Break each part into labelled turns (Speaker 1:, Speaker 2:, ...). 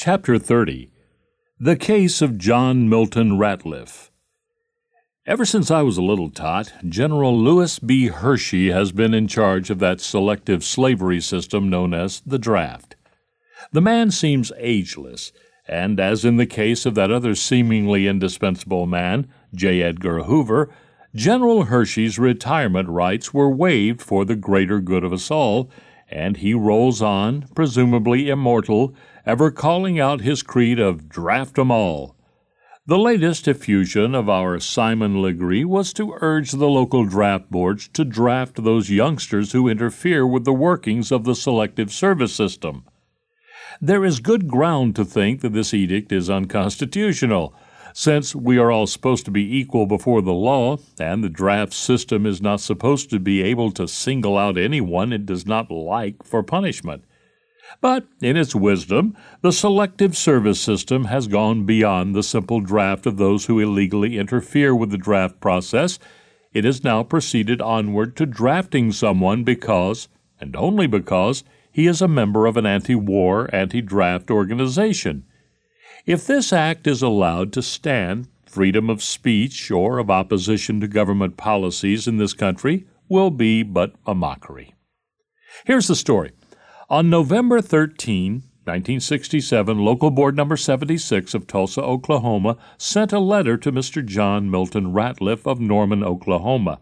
Speaker 1: Chapter 30 The Case of John Milton Ratliff. Ever since I was a little tot, General Lewis B. Hershey has been in charge of that selective slavery system known as the draft. The man seems ageless, and as in the case of that other seemingly indispensable man, J. Edgar Hoover, General Hershey's retirement rights were waived for the greater good of us all, and he rolls on, presumably immortal, ever calling out his creed of draft 'em all. The latest effusion of our Simon Legree was to urge the local draft boards to draft those youngsters who interfere with the workings of the selective service system. There is good ground to think that this edict is unconstitutional, since we are all supposed to be equal before the law, and the draft system is not supposed to be able to single out anyone it does not like for punishment. But in its wisdom, the selective service system has gone beyond the simple draft of those who illegally interfere with the draft process. It has now proceeded onward to drafting someone because, and only because, he is a member of an anti war, anti draft organization. If this act is allowed to stand, freedom of speech or of opposition to government policies in this country will be but a mockery. Here's the story. On November 13, 1967, Local Board Number 76 of Tulsa, Oklahoma, sent a letter to Mr. John Milton Ratliff of Norman, Oklahoma.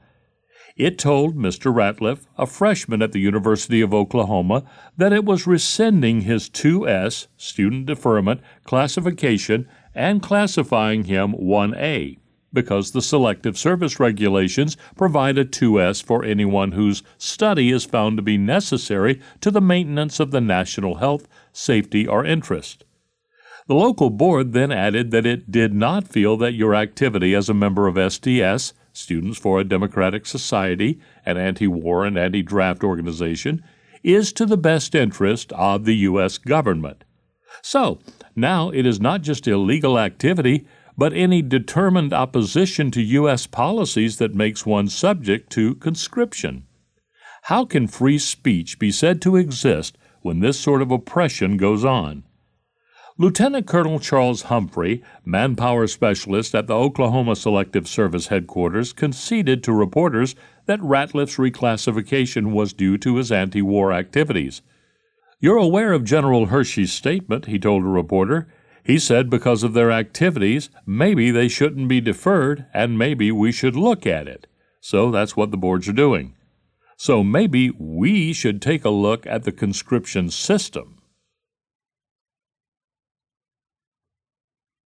Speaker 1: It told Mr. Ratliff, a freshman at the University of Oklahoma, that it was rescinding his 2S, student deferment, classification and classifying him 1A because the Selective Service Regulations provide a 2S for anyone whose study is found to be necessary to the maintenance of the national health, safety, or interest. The local board then added that it did not feel that your activity as a member of SDS, Students for a Democratic Society, an anti war and anti draft organization, is to the best interest of the U.S. government. So, now it is not just illegal activity, but any determined opposition to U.S. policies that makes one subject to conscription. How can free speech be said to exist when this sort of oppression goes on? Lieutenant Colonel Charles Humphrey, manpower specialist at the Oklahoma Selective Service headquarters, conceded to reporters that Ratliff's reclassification was due to his anti war activities. You're aware of General Hershey's statement, he told a reporter. He said because of their activities, maybe they shouldn't be deferred and maybe we should look at it. So that's what the boards are doing. So maybe we should take a look at the conscription system